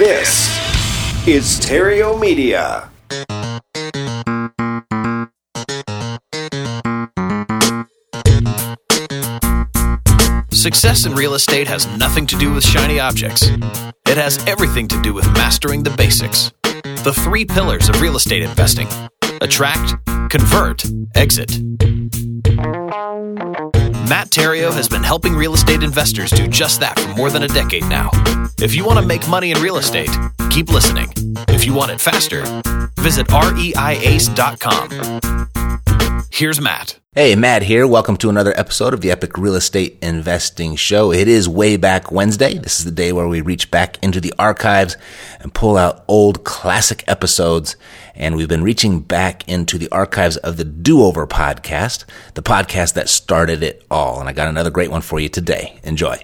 This is Theriault Media. Success in real estate has nothing to do with shiny objects. It has everything to do with mastering the basics. The three pillars of real estate investing attract, convert, exit. Matt Theriault has been helping real estate investors do just that for more than a decade now. If you want to make money in real estate, keep listening. If you want it faster, visit reiace.com. Here's Matt. Hey, Matt here. Welcome to another episode of the Epic Real Estate Investing Show. It is way back Wednesday. This is the day where we reach back into the archives and pull out old classic episodes. And we've been reaching back into the archives of the Do Over podcast, the podcast that started it all. And I got another great one for you today. Enjoy.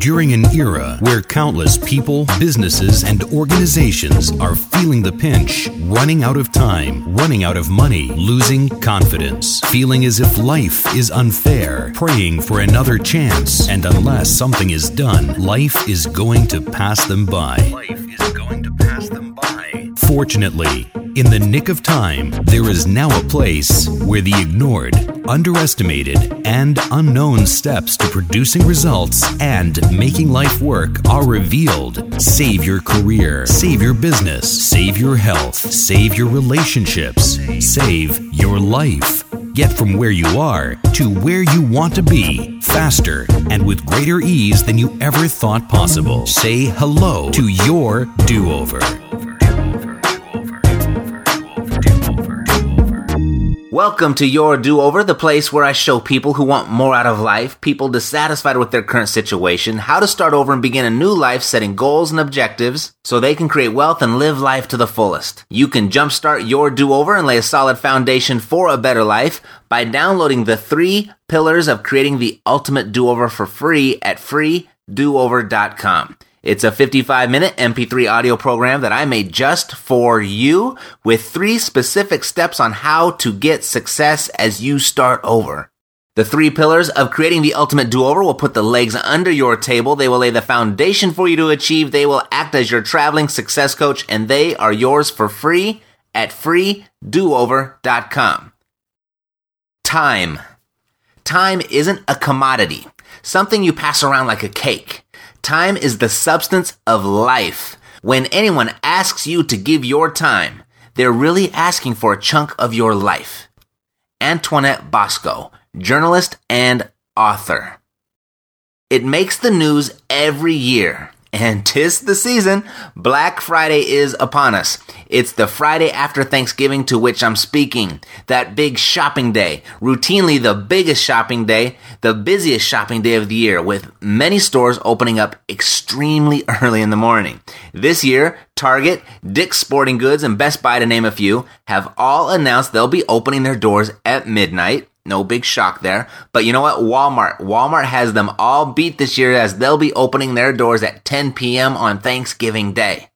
During an era where countless people, businesses, and organizations are feeling the pinch, running out of time, running out of money, losing confidence, feeling as if life is unfair, praying for another chance, and unless something is done, life is going to pass them by. Fortunately, in the nick of time, there is now a place where the ignored, underestimated, and unknown steps to producing results and making life work are revealed. Save your career, save your business, save your health, save your relationships, save your life. Get from where you are to where you want to be faster and with greater ease than you ever thought possible. Say hello to your do over. Welcome to Your Do Over, the place where I show people who want more out of life, people dissatisfied with their current situation, how to start over and begin a new life setting goals and objectives so they can create wealth and live life to the fullest. You can jumpstart your do over and lay a solid foundation for a better life by downloading the three pillars of creating the ultimate do over for free at freedoover.com. It's a 55 minute MP3 audio program that I made just for you with three specific steps on how to get success as you start over. The three pillars of creating the ultimate do-over will put the legs under your table. They will lay the foundation for you to achieve. They will act as your traveling success coach and they are yours for free at freedoover.com. Time. Time isn't a commodity, something you pass around like a cake. Time is the substance of life. When anyone asks you to give your time, they're really asking for a chunk of your life. Antoinette Bosco, journalist and author. It makes the news every year. And tis the season. Black Friday is upon us. It's the Friday after Thanksgiving to which I'm speaking. That big shopping day. Routinely the biggest shopping day, the busiest shopping day of the year, with many stores opening up extremely early in the morning. This year, Target, Dick's Sporting Goods, and Best Buy, to name a few, have all announced they'll be opening their doors at midnight. No big shock there. But you know what? Walmart. Walmart has them all beat this year as they'll be opening their doors at 10 p.m. on Thanksgiving Day.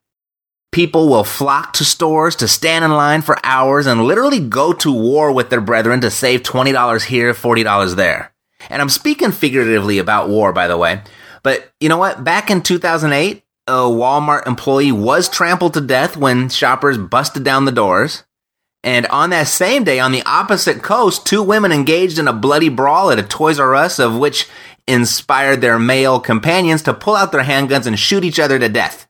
People will flock to stores to stand in line for hours and literally go to war with their brethren to save $20 here, $40 there. And I'm speaking figuratively about war, by the way. But you know what? Back in 2008, a Walmart employee was trampled to death when shoppers busted down the doors. And on that same day, on the opposite coast, two women engaged in a bloody brawl at a Toys R Us, of which inspired their male companions to pull out their handguns and shoot each other to death.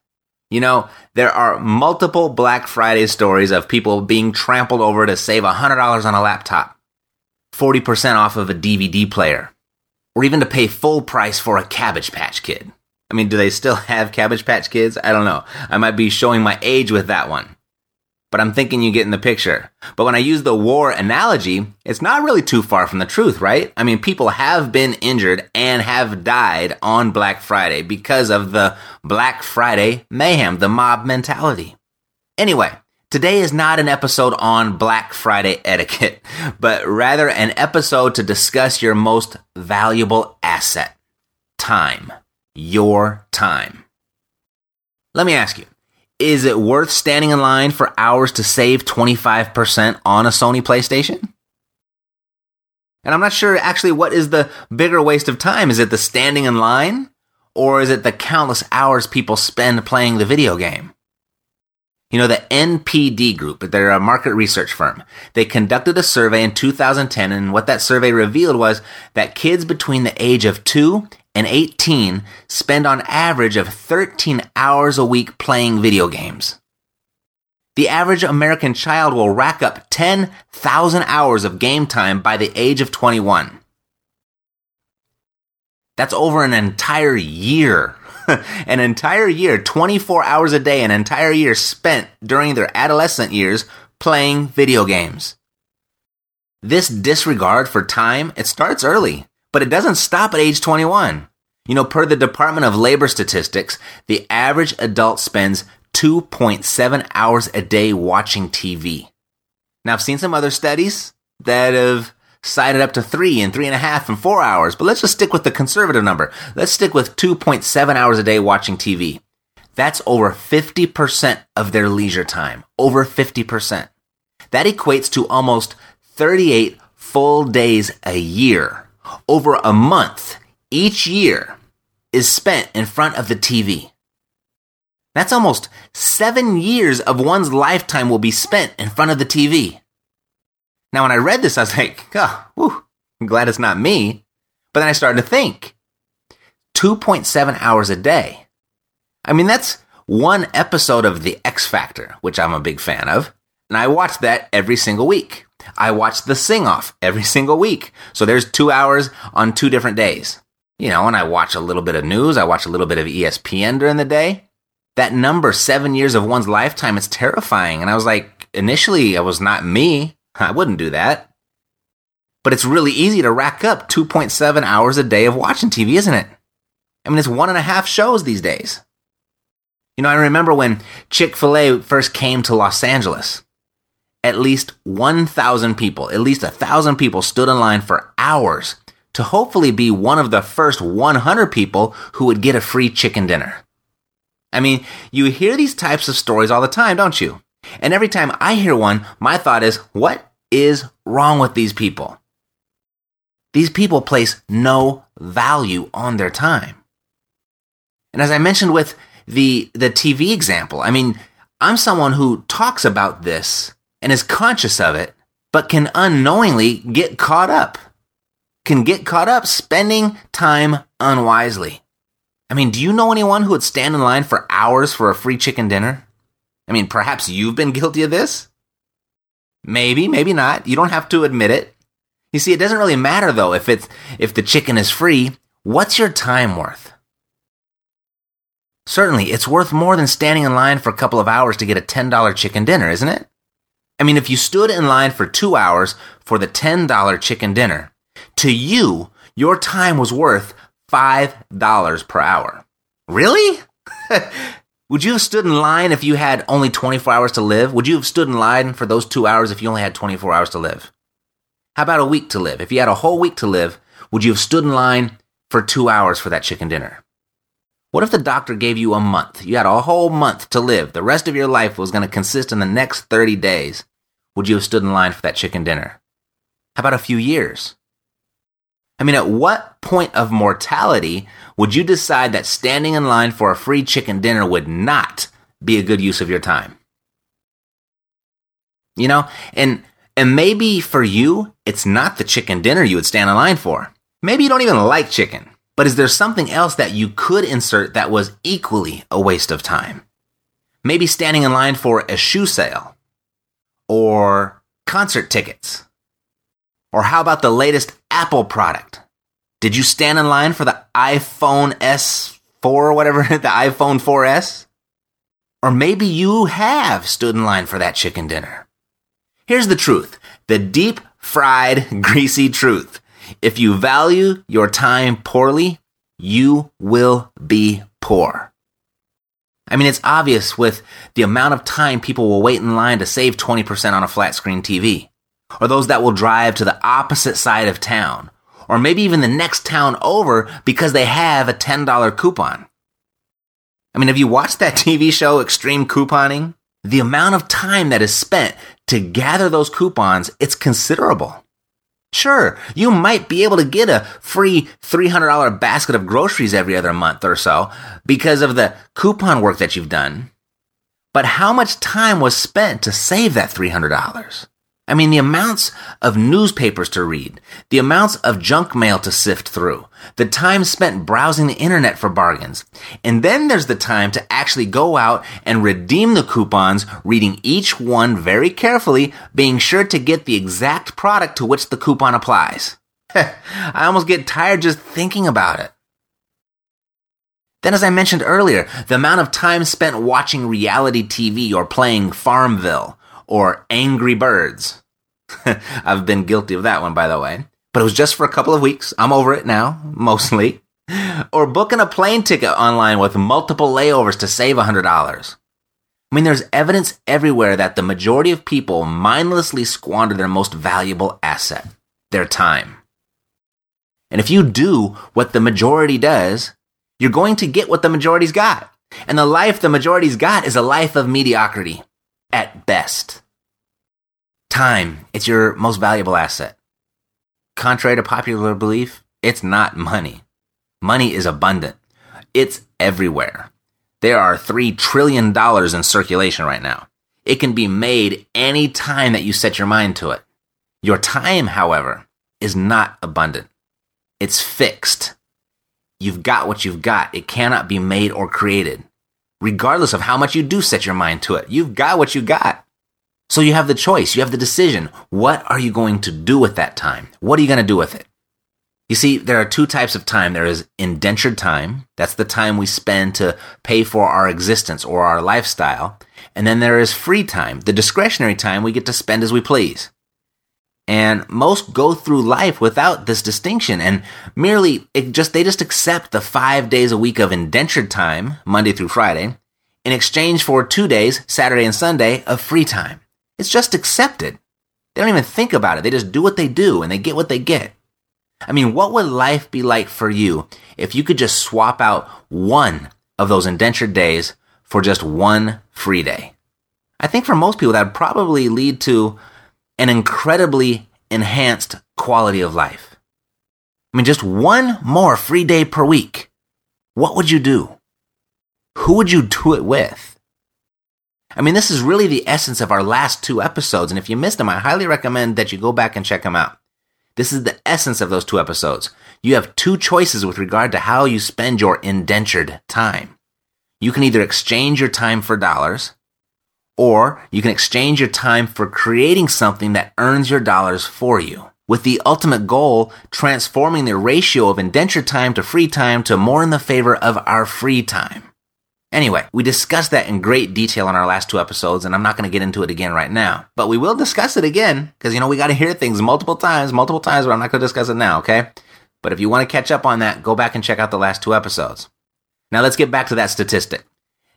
You know, there are multiple Black Friday stories of people being trampled over to save $100 on a laptop, 40% off of a DVD player, or even to pay full price for a Cabbage Patch Kid. I mean, do they still have Cabbage Patch Kids? I don't know. I might be showing my age with that one but I'm thinking you get in the picture. But when I use the war analogy, it's not really too far from the truth, right? I mean, people have been injured and have died on Black Friday because of the Black Friday mayhem, the mob mentality. Anyway, today is not an episode on Black Friday etiquette, but rather an episode to discuss your most valuable asset time. Your time. Let me ask you is it worth standing in line for hours to save 25% on a Sony PlayStation? And I'm not sure actually what is the bigger waste of time. Is it the standing in line? Or is it the countless hours people spend playing the video game? You know, the NPD Group, they're a market research firm. They conducted a survey in 2010, and what that survey revealed was that kids between the age of 2 and 18 spend on average of 13 hours a week playing video games. The average American child will rack up 10,000 hours of game time by the age of 21. That's over an entire year. an entire year, 24 hours a day, an entire year spent during their adolescent years playing video games. This disregard for time, it starts early but it doesn't stop at age 21. You know, per the Department of Labor statistics, the average adult spends 2.7 hours a day watching TV. Now, I've seen some other studies that have cited up to three and three and a half and four hours, but let's just stick with the conservative number. Let's stick with 2.7 hours a day watching TV. That's over 50% of their leisure time. Over 50%. That equates to almost 38 full days a year over a month each year is spent in front of the TV. That's almost seven years of one's lifetime will be spent in front of the TV. Now, when I read this, I was like, oh, whew, I'm glad it's not me. But then I started to think 2.7 hours a day. I mean, that's one episode of The X Factor, which I'm a big fan of. And I watch that every single week. I watch the sing off every single week. So there's two hours on two different days. You know, and I watch a little bit of news, I watch a little bit of ESPN during the day. That number, seven years of one's lifetime, is terrifying. And I was like, initially, it was not me. I wouldn't do that. But it's really easy to rack up 2.7 hours a day of watching TV, isn't it? I mean, it's one and a half shows these days. You know, I remember when Chick fil A first came to Los Angeles at least 1,000 people, at least 1,000 people stood in line for hours to hopefully be one of the first 100 people who would get a free chicken dinner. I mean, you hear these types of stories all the time, don't you? And every time I hear one, my thought is, what is wrong with these people? These people place no value on their time. And as I mentioned with the, the TV example, I mean, I'm someone who talks about this and is conscious of it, but can unknowingly get caught up. Can get caught up spending time unwisely. I mean, do you know anyone who would stand in line for hours for a free chicken dinner? I mean, perhaps you've been guilty of this? Maybe, maybe not. You don't have to admit it. You see, it doesn't really matter though if it's if the chicken is free. What's your time worth? Certainly, it's worth more than standing in line for a couple of hours to get a $10 chicken dinner, isn't it? I mean, if you stood in line for two hours for the $10 chicken dinner, to you, your time was worth $5 per hour. Really? Would you have stood in line if you had only 24 hours to live? Would you have stood in line for those two hours if you only had 24 hours to live? How about a week to live? If you had a whole week to live, would you have stood in line for two hours for that chicken dinner? What if the doctor gave you a month? You had a whole month to live. The rest of your life was going to consist in the next 30 days. Would you have stood in line for that chicken dinner? How about a few years? I mean, at what point of mortality would you decide that standing in line for a free chicken dinner would not be a good use of your time? You know, and, and maybe for you, it's not the chicken dinner you would stand in line for. Maybe you don't even like chicken. But is there something else that you could insert that was equally a waste of time? Maybe standing in line for a shoe sale or concert tickets. Or how about the latest Apple product? Did you stand in line for the iPhone S4 or whatever, the iPhone 4S? Or maybe you have stood in line for that chicken dinner. Here's the truth. The deep fried, greasy truth. If you value your time poorly, you will be poor. I mean, it's obvious with the amount of time people will wait in line to save 20% on a flat screen TV, or those that will drive to the opposite side of town, or maybe even the next town over because they have a $10 coupon. I mean, have you watched that TV show, Extreme Couponing? The amount of time that is spent to gather those coupons, it's considerable. Sure, you might be able to get a free $300 basket of groceries every other month or so because of the coupon work that you've done. But how much time was spent to save that $300? I mean, the amounts of newspapers to read, the amounts of junk mail to sift through, the time spent browsing the internet for bargains. And then there's the time to actually go out and redeem the coupons, reading each one very carefully, being sure to get the exact product to which the coupon applies. I almost get tired just thinking about it. Then, as I mentioned earlier, the amount of time spent watching reality TV or playing Farmville or Angry Birds. I've been guilty of that one, by the way. But it was just for a couple of weeks. I'm over it now, mostly. Or booking a plane ticket online with multiple layovers to save $100. I mean, there's evidence everywhere that the majority of people mindlessly squander their most valuable asset, their time. And if you do what the majority does, you're going to get what the majority's got. And the life the majority's got is a life of mediocrity at best. Time, it's your most valuable asset. Contrary to popular belief, it's not money. Money is abundant. It's everywhere. There are $3 trillion in circulation right now. It can be made any time that you set your mind to it. Your time, however, is not abundant. It's fixed. You've got what you've got. It cannot be made or created regardless of how much you do set your mind to it. You've got what you got. So you have the choice, you have the decision. What are you going to do with that time? What are you going to do with it? You see, there are two types of time. There is indentured time. That's the time we spend to pay for our existence or our lifestyle. And then there is free time, the discretionary time we get to spend as we please. And most go through life without this distinction and merely just they just accept the 5 days a week of indentured time, Monday through Friday, in exchange for 2 days, Saturday and Sunday of free time. It's just accepted. They don't even think about it. They just do what they do and they get what they get. I mean, what would life be like for you if you could just swap out one of those indentured days for just one free day? I think for most people that would probably lead to an incredibly enhanced quality of life. I mean, just one more free day per week. What would you do? Who would you do it with? I mean, this is really the essence of our last two episodes, and if you missed them, I highly recommend that you go back and check them out. This is the essence of those two episodes. You have two choices with regard to how you spend your indentured time. You can either exchange your time for dollars, or you can exchange your time for creating something that earns your dollars for you, with the ultimate goal transforming the ratio of indentured time to free time to more in the favor of our free time. Anyway, we discussed that in great detail in our last two episodes, and I'm not going to get into it again right now. But we will discuss it again, because, you know, we got to hear things multiple times, multiple times, but I'm not going to discuss it now, okay? But if you want to catch up on that, go back and check out the last two episodes. Now let's get back to that statistic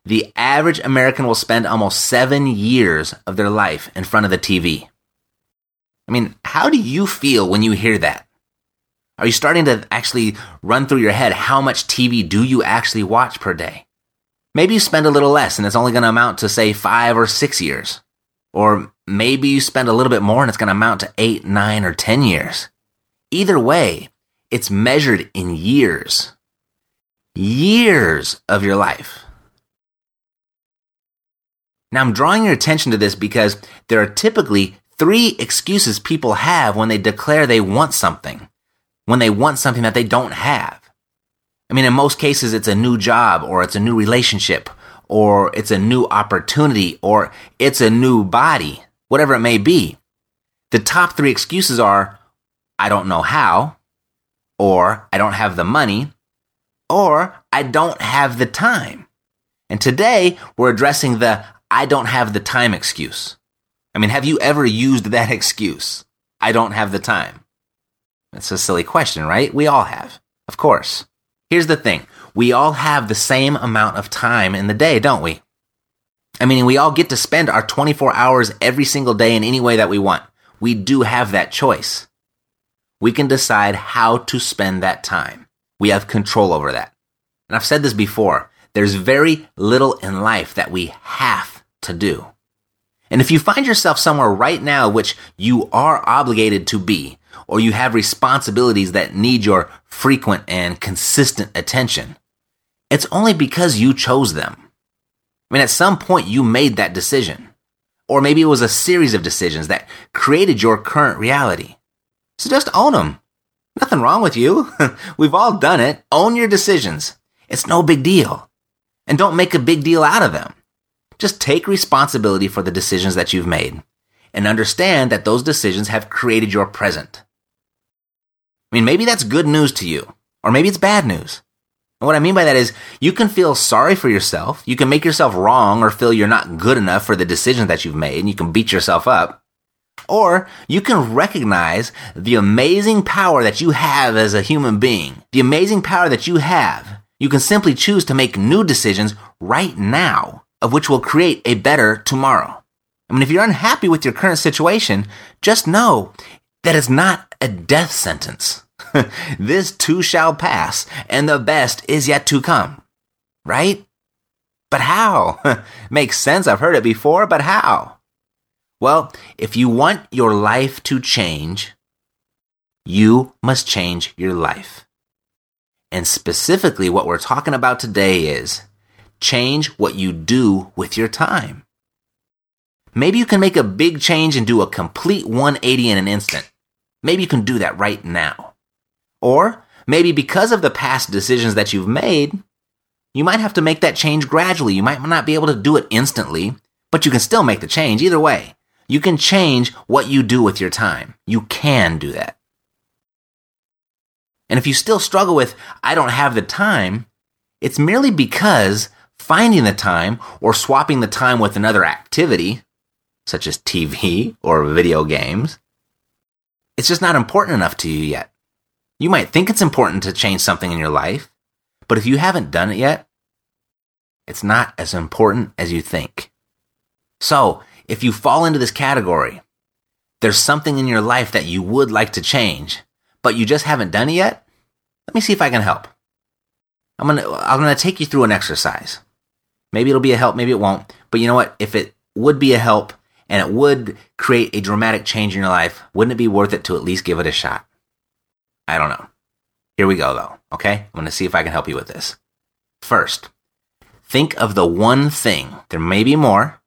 the average American will spend almost seven years of their life in front of the TV. I mean, how do you feel when you hear that? Are you starting to actually run through your head how much TV do you actually watch per day? Maybe you spend a little less and it's only going to amount to, say, five or six years. Or maybe you spend a little bit more and it's going to amount to eight, nine, or 10 years. Either way, it's measured in years. Years of your life. Now, I'm drawing your attention to this because there are typically three excuses people have when they declare they want something, when they want something that they don't have. I mean, in most cases, it's a new job or it's a new relationship or it's a new opportunity or it's a new body, whatever it may be. The top three excuses are, I don't know how, or I don't have the money, or I don't have the time. And today we're addressing the I don't have the time excuse. I mean, have you ever used that excuse? I don't have the time. That's a silly question, right? We all have. Of course. Here's the thing. We all have the same amount of time in the day, don't we? I mean, we all get to spend our 24 hours every single day in any way that we want. We do have that choice. We can decide how to spend that time. We have control over that. And I've said this before. There's very little in life that we have to do. And if you find yourself somewhere right now which you are obligated to be, or you have responsibilities that need your frequent and consistent attention, it's only because you chose them. I mean, at some point you made that decision. Or maybe it was a series of decisions that created your current reality. So just own them. Nothing wrong with you. We've all done it. Own your decisions. It's no big deal. And don't make a big deal out of them. Just take responsibility for the decisions that you've made and understand that those decisions have created your present. I mean, maybe that's good news to you, or maybe it's bad news. And what I mean by that is you can feel sorry for yourself. You can make yourself wrong or feel you're not good enough for the decisions that you've made and you can beat yourself up. Or you can recognize the amazing power that you have as a human being, the amazing power that you have. You can simply choose to make new decisions right now, of which will create a better tomorrow. I mean, if you're unhappy with your current situation, just know that it's not a death sentence. this too shall pass, and the best is yet to come. Right? But how? Makes sense. I've heard it before, but how? Well, if you want your life to change, you must change your life. And specifically, what we're talking about today is change what you do with your time. Maybe you can make a big change and do a complete 180 in an instant. Maybe you can do that right now. Or maybe because of the past decisions that you've made, you might have to make that change gradually. You might not be able to do it instantly, but you can still make the change either way. You can change what you do with your time. You can do that. And if you still struggle with, I don't have the time, it's merely because finding the time or swapping the time with another activity, such as TV or video games, it's just not important enough to you yet. You might think it's important to change something in your life, but if you haven't done it yet, it's not as important as you think. So, if you fall into this category, there's something in your life that you would like to change, but you just haven't done it yet, let me see if I can help. I'm gonna, I'm gonna take you through an exercise. Maybe it'll be a help, maybe it won't, but you know what? If it would be a help and it would create a dramatic change in your life, wouldn't it be worth it to at least give it a shot? I don't know. Here we go, though, okay? I'm going to see if I can help you with this. First, think of the one thing, there may be more,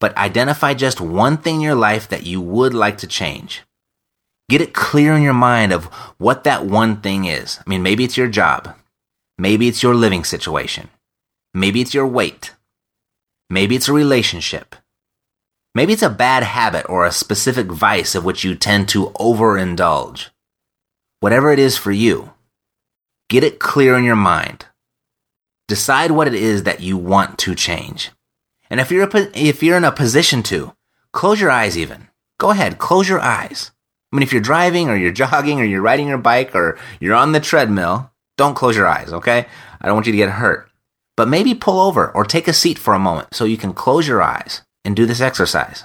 but identify just one thing in your life that you would like to change. Get it clear in your mind of what that one thing is. I mean, maybe it's your job. Maybe it's your living situation. Maybe it's your weight. Maybe it's a relationship. Maybe it's a bad habit or a specific vice of which you tend to overindulge whatever it is for you, get it clear in your mind. Decide what it is that you want to change. And if you're, a, if you're in a position to, close your eyes even. Go ahead, close your eyes. I mean, if you're driving or you're jogging or you're riding your bike or you're on the treadmill, don't close your eyes, okay? I don't want you to get hurt. But maybe pull over or take a seat for a moment so you can close your eyes and do this exercise.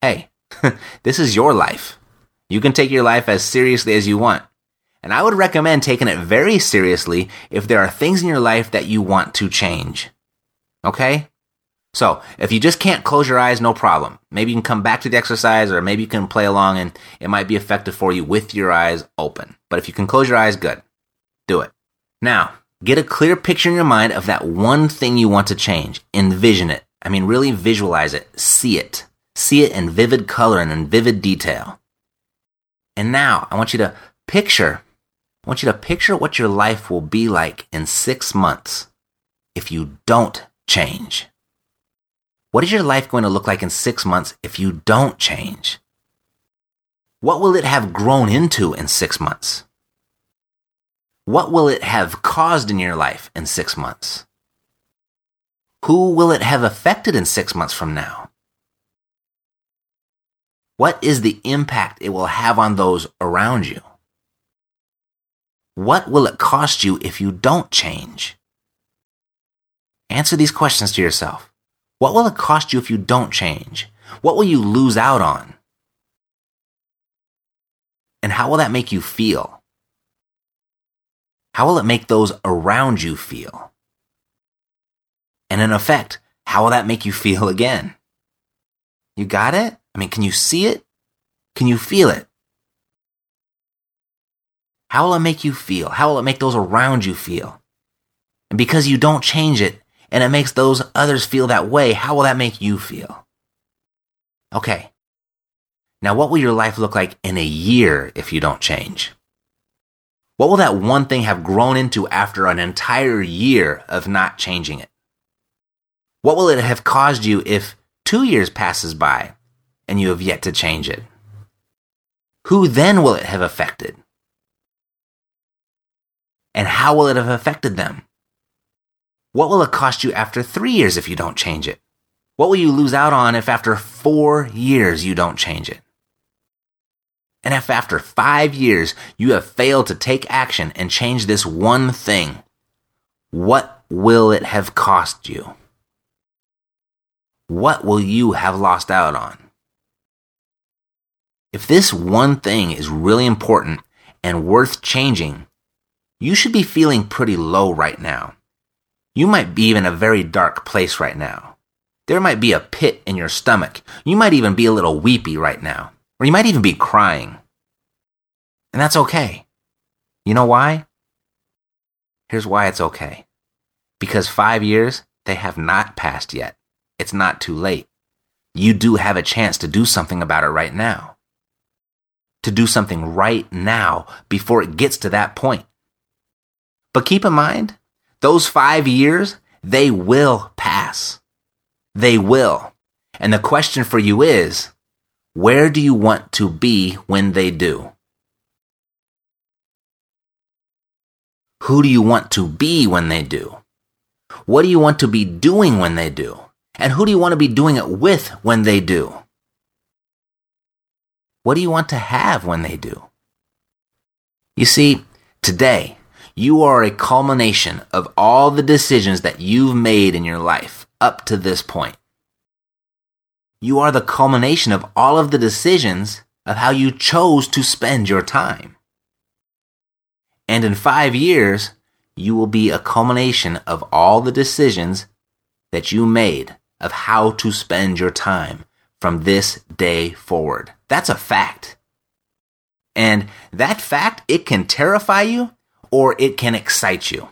Hey, this is your life. You can take your life as seriously as you want. And I would recommend taking it very seriously if there are things in your life that you want to change. Okay? So, if you just can't close your eyes, no problem. Maybe you can come back to the exercise or maybe you can play along and it might be effective for you with your eyes open. But if you can close your eyes, good. Do it. Now, get a clear picture in your mind of that one thing you want to change. Envision it. I mean, really visualize it, see it, see it in vivid color and in vivid detail. And now I want you to picture, I want you to picture what your life will be like in six months if you don't change. What is your life going to look like in six months if you don't change? What will it have grown into in six months? What will it have caused in your life in six months? Who will it have affected in six months from now? What is the impact it will have on those around you? What will it cost you if you don't change? Answer these questions to yourself. What will it cost you if you don't change? What will you lose out on? And how will that make you feel? How will it make those around you feel? And in effect, how will that make you feel again? You got it? I mean, can you see it? Can you feel it? How will it make you feel? How will it make those around you feel? And because you don't change it and it makes those others feel that way, how will that make you feel? Okay. Now, what will your life look like in a year if you don't change? What will that one thing have grown into after an entire year of not changing it? What will it have caused you if two years passes by and you have yet to change it? Who then will it have affected? And how will it have affected them? What will it cost you after three years if you don't change it? What will you lose out on if after four years you don't change it? And if after five years you have failed to take action and change this one thing, what will it have cost you? What will you have lost out on? If this one thing is really important and worth changing, you should be feeling pretty low right now. You might be in a very dark place right now. There might be a pit in your stomach. You might even be a little weepy right now. Or you might even be crying. And that's okay. You know why? Here's why it's okay. Because five years, they have not passed yet. It's not too late. You do have a chance to do something about it right now. To do something right now before it gets to that point. But keep in mind, those five years, they will pass. They will. And the question for you is, where do you want to be when they do? Who do you want to be when they do? What do you want to be doing when they do? And who do you want to be doing it with when they do? What do you want to have when they do? You see, today, you are a culmination of all the decisions that you've made in your life up to this point. You are the culmination of all of the decisions of how you chose to spend your time. And in five years, you will be a culmination of all the decisions that you made of how to spend your time from this day forward. That's a fact. And that fact, it can terrify you or it can excite you.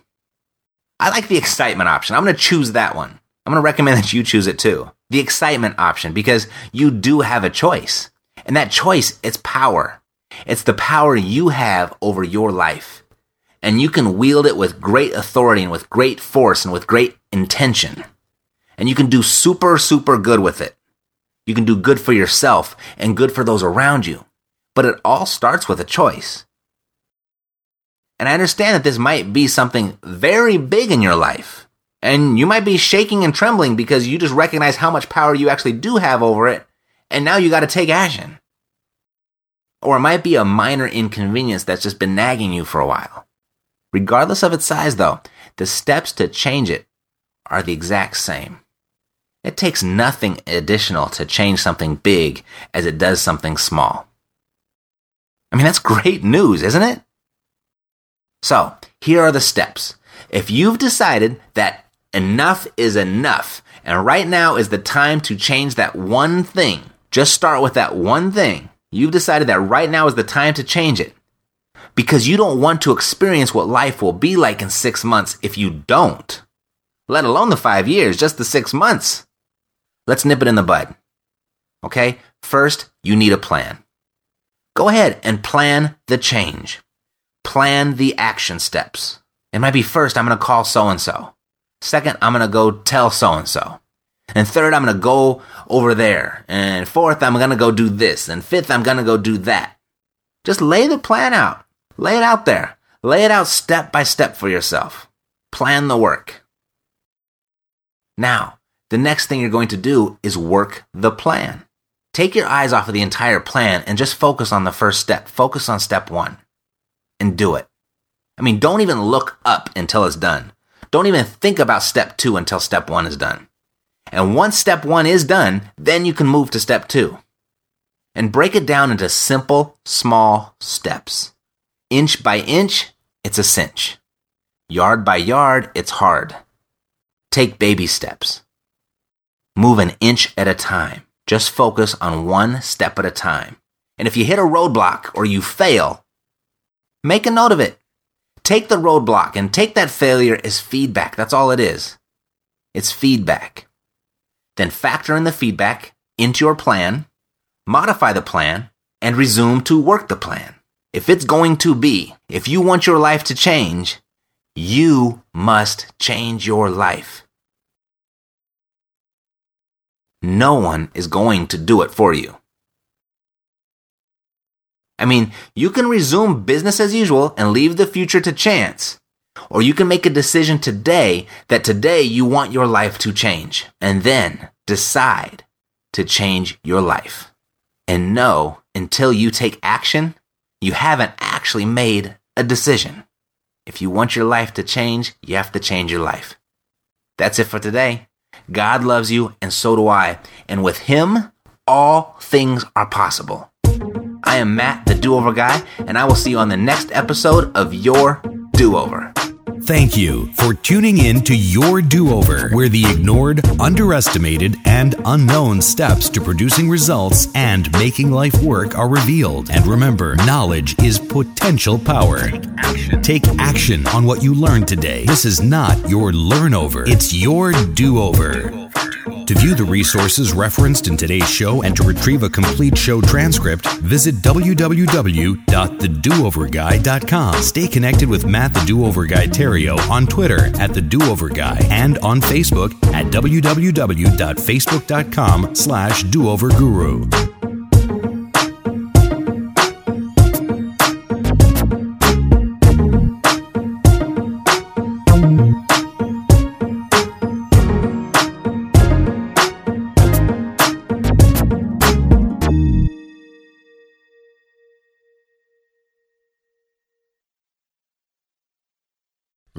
I like the excitement option. I'm going to choose that one. I'm going to recommend that you choose it too. The excitement option because you do have a choice. And that choice, it's power. It's the power you have over your life. And you can wield it with great authority and with great force and with great intention. And you can do super, super good with it. You can do good for yourself and good for those around you. But it all starts with a choice. And I understand that this might be something very big in your life. And you might be shaking and trembling because you just recognize how much power you actually do have over it. And now you got to take action. Or it might be a minor inconvenience that's just been nagging you for a while. Regardless of its size, though, the steps to change it are the exact same. It takes nothing additional to change something big as it does something small. I mean, that's great news, isn't it? So, here are the steps. If you've decided that enough is enough, and right now is the time to change that one thing, just start with that one thing. You've decided that right now is the time to change it. Because you don't want to experience what life will be like in six months if you don't. Let alone the five years, just the six months. Let's nip it in the bud. Okay? First, you need a plan. Go ahead and plan the change. Plan the action steps. It might be first, I'm going to call so and so. Second, I'm going to go tell so and so. And third, I'm going to go over there. And fourth, I'm going to go do this. And fifth, I'm going to go do that. Just lay the plan out. Lay it out there. Lay it out step by step for yourself. Plan the work. Now, the next thing you're going to do is work the plan. Take your eyes off of the entire plan and just focus on the first step. Focus on step one and do it. I mean, don't even look up until it's done. Don't even think about step two until step one is done. And once step one is done, then you can move to step two. And break it down into simple, small steps. Inch by inch, it's a cinch. Yard by yard, it's hard. Take baby steps. Move an inch at a time. Just focus on one step at a time. And if you hit a roadblock or you fail, make a note of it. Take the roadblock and take that failure as feedback. That's all it is. It's feedback. Then factor in the feedback into your plan, modify the plan, and resume to work the plan. If it's going to be, if you want your life to change, you must change your life. No one is going to do it for you. I mean, you can resume business as usual and leave the future to chance. Or you can make a decision today that today you want your life to change and then decide to change your life. And know until you take action, you haven't actually made a decision. If you want your life to change, you have to change your life. That's it for today. God loves you, and so do I. And with Him, all things are possible. I am Matt, the do over guy, and I will see you on the next episode of Your Do Over. Thank you for tuning in to Your Do Over, where the ignored, underestimated, and unknown steps to producing results and making life work are revealed. And remember, knowledge is potential power. Take action. Take action on what you learned today. This is not your learn over, it's your do over. To view the resources referenced in today's show and to retrieve a complete show transcript, visit www.thedooverguy.com. Stay connected with Matt the Do Over Guy Theriault on Twitter at the Do Over Guy and on Facebook at www.facebook.com slash dooverguru.